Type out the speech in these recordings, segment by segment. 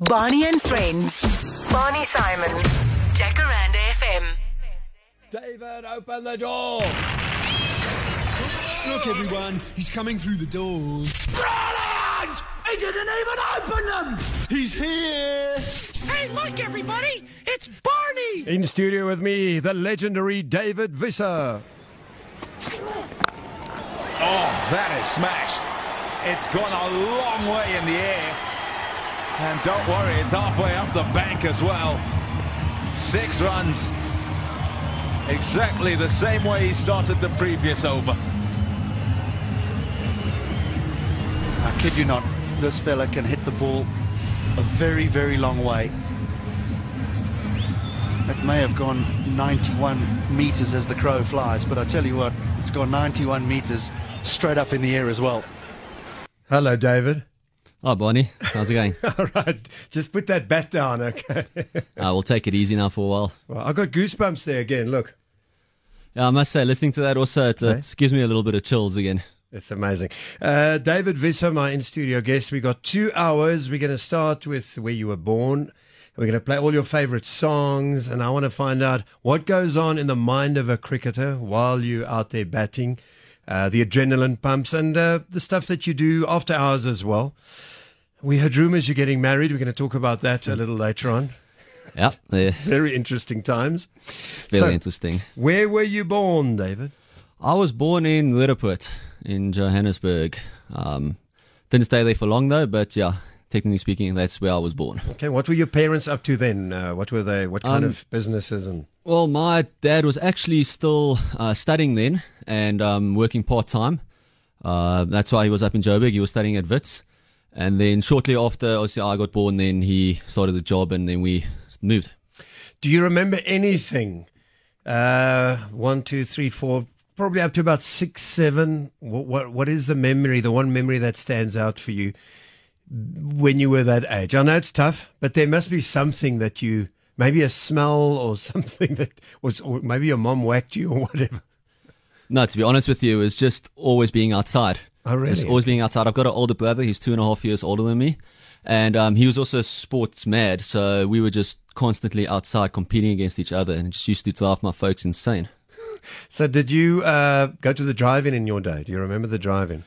Barney and Friends. Barney Simon. Jacaranda FM. David, open the door. Look, everyone, he's coming through the doors. Brilliant! He didn't even open them. He's here. Hey, look, everybody! It's Barney! In studio with me, the legendary David Wiese. Oh, that is smashed. It's gone a long way in the air. And don't worry, it's halfway up the bank as well. Six runs. Exactly the same way he started the previous over. I kid you not, this fella can hit the ball a very, very long way. It may have gone 91 meters as the crow flies, but I tell you what, it's gone 91 meters straight up in the air as well. Hello, David. Hi, Barney. How's it going? All right, just put that bat down, okay? uh, we'll take it easy now for a while. well, I got goosebumps there again. Look, Yeah, I must say, listening to that also, it, it gives me a little bit of chills again. it's amazing. Uh, David Wiese, my in studio guest. We got two hours. We're going to start with where you were born. We're going to play all your favorite songs, and I want to find out what goes on in the mind of a cricketer while you're out there batting, uh, the adrenaline pumps, and uh, the stuff that you do after hours as well. We heard rumors you're getting married. We're going to talk about that a little later on. Yeah, yeah Very interesting times. very So- interesting. Where were you born, David? I was born in Roodepoort in Johannesburg. Um, didn't stay there for long though, but yeah, technically speaking, that's where I was born. Okay, what were your parents up to then? Uh, what were they? What kind Um, of businesses and? Well, my dad was actually still uh, studying then and um, working part time. Uh, that's why he was up in Joburg. He was studying at Wits. And then shortly after, obviously, I got born, then he started the job and then we moved. Do you remember anything? Uh, one, two, three, four, probably up to about six, seven. What, what, what is the memory? The one memory that stands out for you when you were that age? I know it's tough, but there must be something that you, maybe a smell or something that was, or maybe your mom whacked you or whatever. No, to be honest with you, it's just always being outside. Oh, really? Just always being outside. I've got an older brother. He's two and a half years older than me. And um, he was also sports mad. So we were just constantly outside competing against each other and just used to drive my folks insane. So, did you uh, go to the drive-in in your day? Do you remember the drive-in?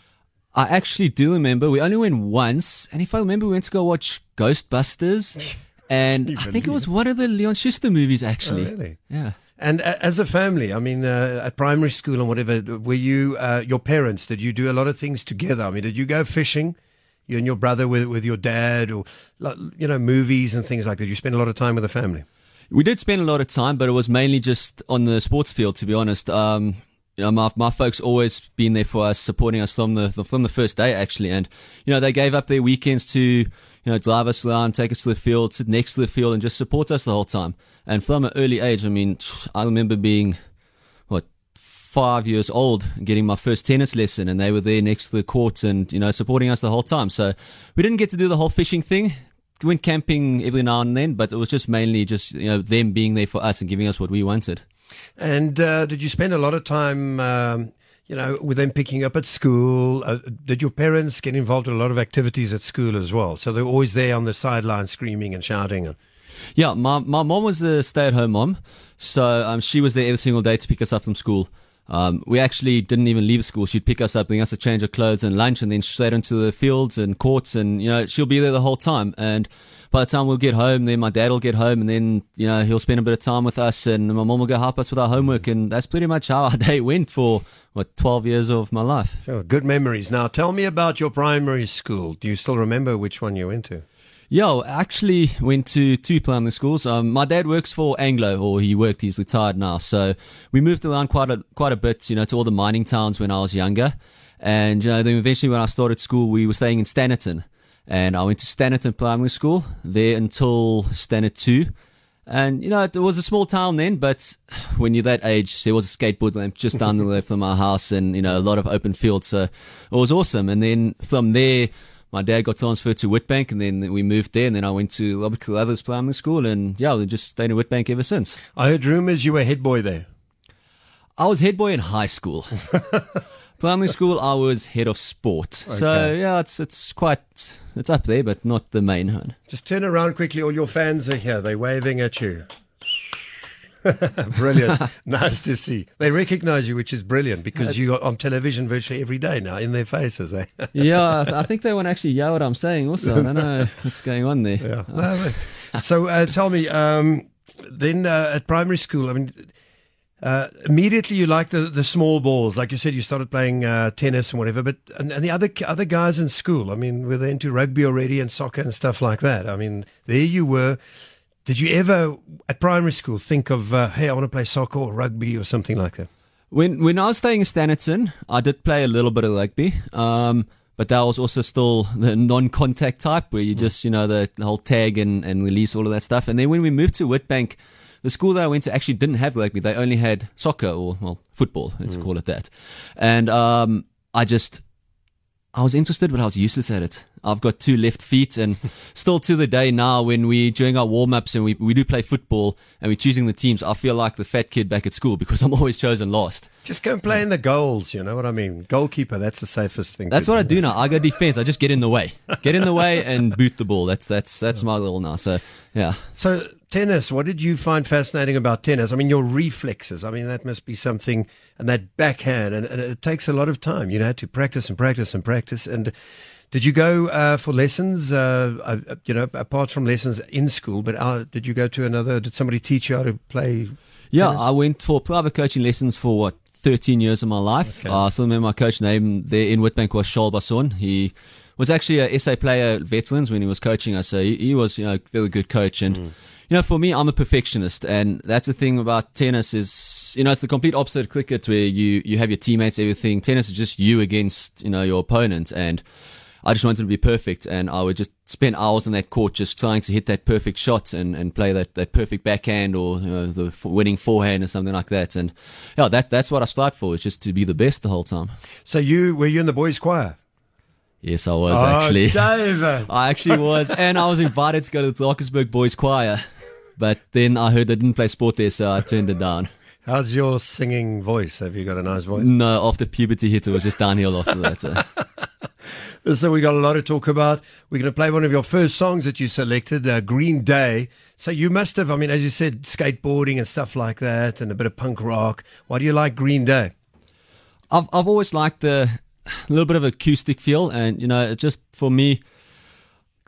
I actually do remember we only went once. And if I remember, we went to go watch Ghostbusters. And I think it was one of the Leon Schuster movies, actually. Oh, really? Yeah. And uh, as a family, I mean, uh, at primary school and whatever, were you, uh, your parents, did you do a lot of things together? I mean, did you go fishing, you and your brother with, with your dad, or, you know, movies and things like that? You spend a lot of time with the family. We did spend a lot of time, but it was mainly just on the sports field, to be honest. Um, you know, my, my folks always been there for us, supporting us from the, from the first day, actually. And, you know, they gave up their weekends to, you know, drive us around, take us to the field, sit next to the field and just support us the whole time. And from an early age, I mean, I remember being, what, five years old getting my first tennis lesson and they were there next to the court and, you know, supporting us the whole time. So we didn't get to do the whole fishing thing. We went camping every now and then, but it was just mainly just, you know, them being there for us and giving us what we wanted. And uh, did you spend a lot of time, um, you know, with them picking up at school? Uh, did your parents get involved in a lot of activities at school as well? So they're always there on the sideline screaming and shouting. And, Yeah, my my mom was a stay at home mom, so um, she was there every single day to pick us up from school. Um, we actually didn't even leave school. She'd pick us up, bring us a change of clothes and lunch, and then straight into the fields and courts, and you know she'll be there the whole time. And by the time we'll get home, then my dad will get home, and then you know he'll spend a bit of time with us, and my mom will go help us with our homework, and that's pretty much how our day went for what twelve years of my life. sure, good memories. Now, tell me about your primary school. Do you still remember which one you went to? Yo, I actually went to two primary schools. Um, my dad works for Anglo, or he worked. He's retired now. So we moved around quite a quite a bit, you know, to all the mining towns when I was younger. And you know, then eventually when I started school, we were staying in Standerton, and I went to Standerton Primary School there until Standard Two. And you know, it was a small town then, but when you're that age, there was a skateboard ramp just down the left of my house, and you know, a lot of open fields. So it was awesome. And then from there, my dad got transferred to Witbank, and then we moved there. And then I went to Robert Carruthers Primary School, and yeah, we just stayed in Witbank ever since. I heard rumors you were head boy there. I was head boy in high school. primary school, I was head of sport. So yeah, it's it's quite it's up there, but not the main one. Just turn around quickly. All your fans are here. They're waving at you. brilliant. nice to see. They recognize you, which is brilliant because you're on television virtually every day now in their faces. Eh? Yeah, I- think they want to actually hear what I'm saying. Also, I don't know what's going on there. Yeah. No, so uh, tell me, um, then uh, at primary school, I mean, uh, immediately you liked the, the small balls. Like you said, you started playing uh, tennis and whatever. But and, and the other other guys in school, I mean, were they into rugby already and soccer and stuff like that? I mean, there you were. Did you ever at primary school think of, uh, hey, I want to play soccer or rugby or something like that? When when I was staying in Standerton, I did play a little bit of rugby. Um, but that was also still the non-contact type where you just, you know, the, the whole tag and, and release all of that stuff. And then when we moved to Witbank, the school that I went to actually didn't have rugby. They only had soccer or, well, football, let's call it that. And, um, I just, I was interested, but I was useless at it. I've got two left feet, and still to the day now, when we during our warm ups and we we do play football and we're choosing the teams, I feel like the fat kid back at school because I'm always chosen last. Just go and play in the goals. You know what I mean? Goalkeeper. That's the safest thing. That's what I do now. I go defense. I just get in the way, get in the way, and boot the ball. That's that's that's my little now. So yeah, So tennis, what did you find fascinating about tennis? I mean, your reflexes. I mean, that must be something, and that backhand, and, and it takes a lot of time. You know, to practice and practice and practice. And did you go uh, for lessons? Uh, uh, you know, apart from lessons in school, but uh, did you go to another? Did somebody teach you how to play? yeah. Tennis? I went for private coaching lessons for what 13 years of my life. Okay. Uh, I still remember my coach name there in Witbank was Charles Basson. He was actually a SA player at veterans when he was coaching us. So he, he was, you know, a very good coach. And, you know, for me, I'm a perfectionist. And that's the thing about tennis is, you know, it's the complete opposite of cricket where you, you have your teammates, everything. Tennis is just you against, you know, your opponent. And I just wanted to be perfect. And I would just spend hours on that court just trying to hit that perfect shot and, and play that, that perfect backhand or, you know, the winning forehand or something like that. And yeah, that, that's what I strive for is just to be the best the whole time. So you were you in the boys' choir? Yes, I was actually. Oh, David. I actually was, and I was invited to go to the Drakensberg Boys Choir, but then I heard they didn't play sport there, so I turned it down. How's your singing voice? Have you got a nice voice? No, after puberty hit, it was just downhill after that. So. So we got a lot to talk about. We're going to play one of your first songs that you selected, uh, Green Day. So you must have, I mean, as you said, skateboarding and stuff like that, and a bit of punk rock. Why do you like Green Day? I've I've always liked the little bit of acoustic feel, and you know, it just for me,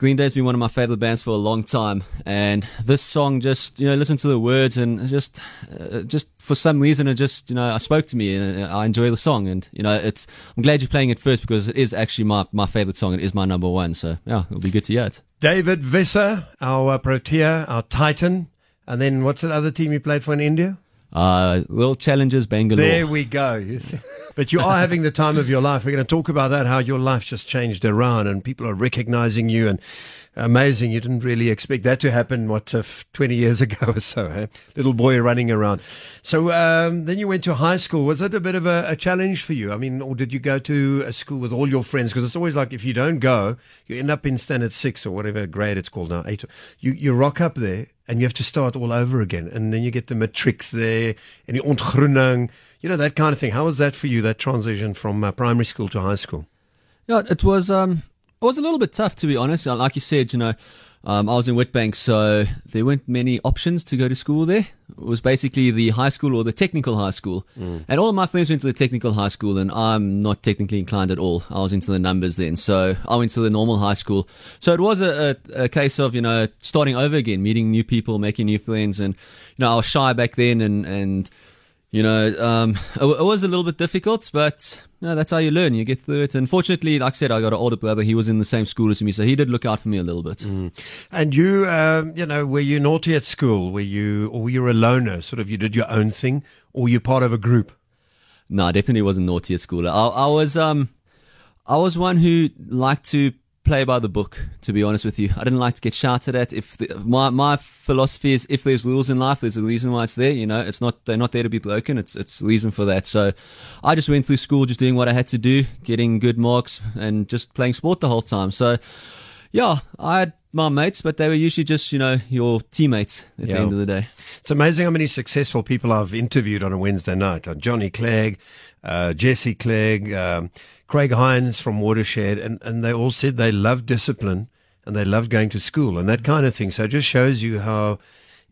Green Day's been one of my favorite bands for a long time, and this song just you know listen to the words and just uh, just for some reason it just you know I spoke to me and I enjoy the song, and you know it's I'm glad you're playing it first because it is actually my my favorite song. It is my number one, so yeah, it'll be good to hear it. David Wiese, our uh, Protea, our Titan. And then what's that other team you played for in India? Uh, little Challengers, Bangalore. There we go. But you are having the time of your life. We're going to talk about that, how your life just changed around and people are recognizing you and amazing. You didn't really expect that to happen, what, uh, 20 years ago or so, eh? Little boy running around. So um, then you went to high school. Was it a bit of a, a challenge for you? I mean, or did you go to a school with all your friends? Because it's always like if you don't go, you end up in standard six or whatever grade it's called now, eight. You, you rock up there and you have to start all over again. And then you get the matrix there and the ontgroening, you know, that kind of thing. How was that for you, that transition from uh, primary school to high school? Yeah, it was um it was a little bit tough to be honest. Uh, Like you said, you know, um, I was in Witbank, so there weren't many options to go to school there. It was basically the high school or the technical high school. And all of my friends went to the technical high school, and I'm not technically inclined at all. I was into the numbers then, so I went to the normal high school. So it was a, a, a case of, you know, starting over again, meeting new people, making new friends. And, you know, I was shy back then, and, and you know, um, it, it was a little bit difficult, but you know, that's how you learn. You get through it. And fortunately, like I said, I got an older brother. He was in the same school as me, so he did look out for me a little bit. And you, um, you know, were you naughty at school? Were you, or were you a loner? Sort of, you did your own thing, or were you part of a group? No, I definitely wasn't naughty at school. I, I was, um, I was one who liked to play by the book. To be honest with you, I didn't like to get shouted at. If the, my my philosophy is, if there's rules in life, there's a reason why it's there. You know, it's not they're not there to be broken. It's it's a reason for that. So, I just went through school just doing what I had to do, getting good marks, and just playing sport the whole time. So, yeah, I had my mates, but they were usually just you know your teammates at Yeah. the end of the day. It's amazing how many successful people I've interviewed on a Wednesday night. Uh, Johnny Clegg, uh, Jesse Clegg, um, Craig Hinds from Watershed, and, and they all said they love discipline and they love going to school and that kind of thing. So it just shows you how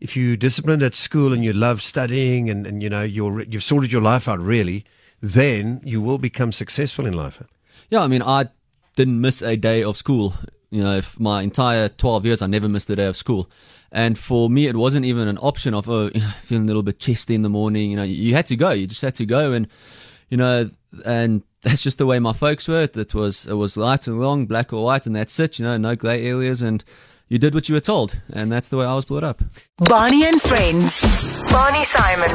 if you're disciplined at school and you love studying and, and you know you're, you've sorted your life out really, then you will become successful in life. Yeah, I mean, I didn't miss a day of school. You know, my entire 12 years, I never missed a day of school. And for me, it wasn't even an option of, oh, feeling a little bit chesty in the morning. You know, you had to go. You just had to go. And, you know, and that's just the way my folks were. It was, it was light and long, black or white, and that's it. You know, no grey areas. And you did what you were told. And that's the way I was brought up. Barney and Friends. Barney Simon.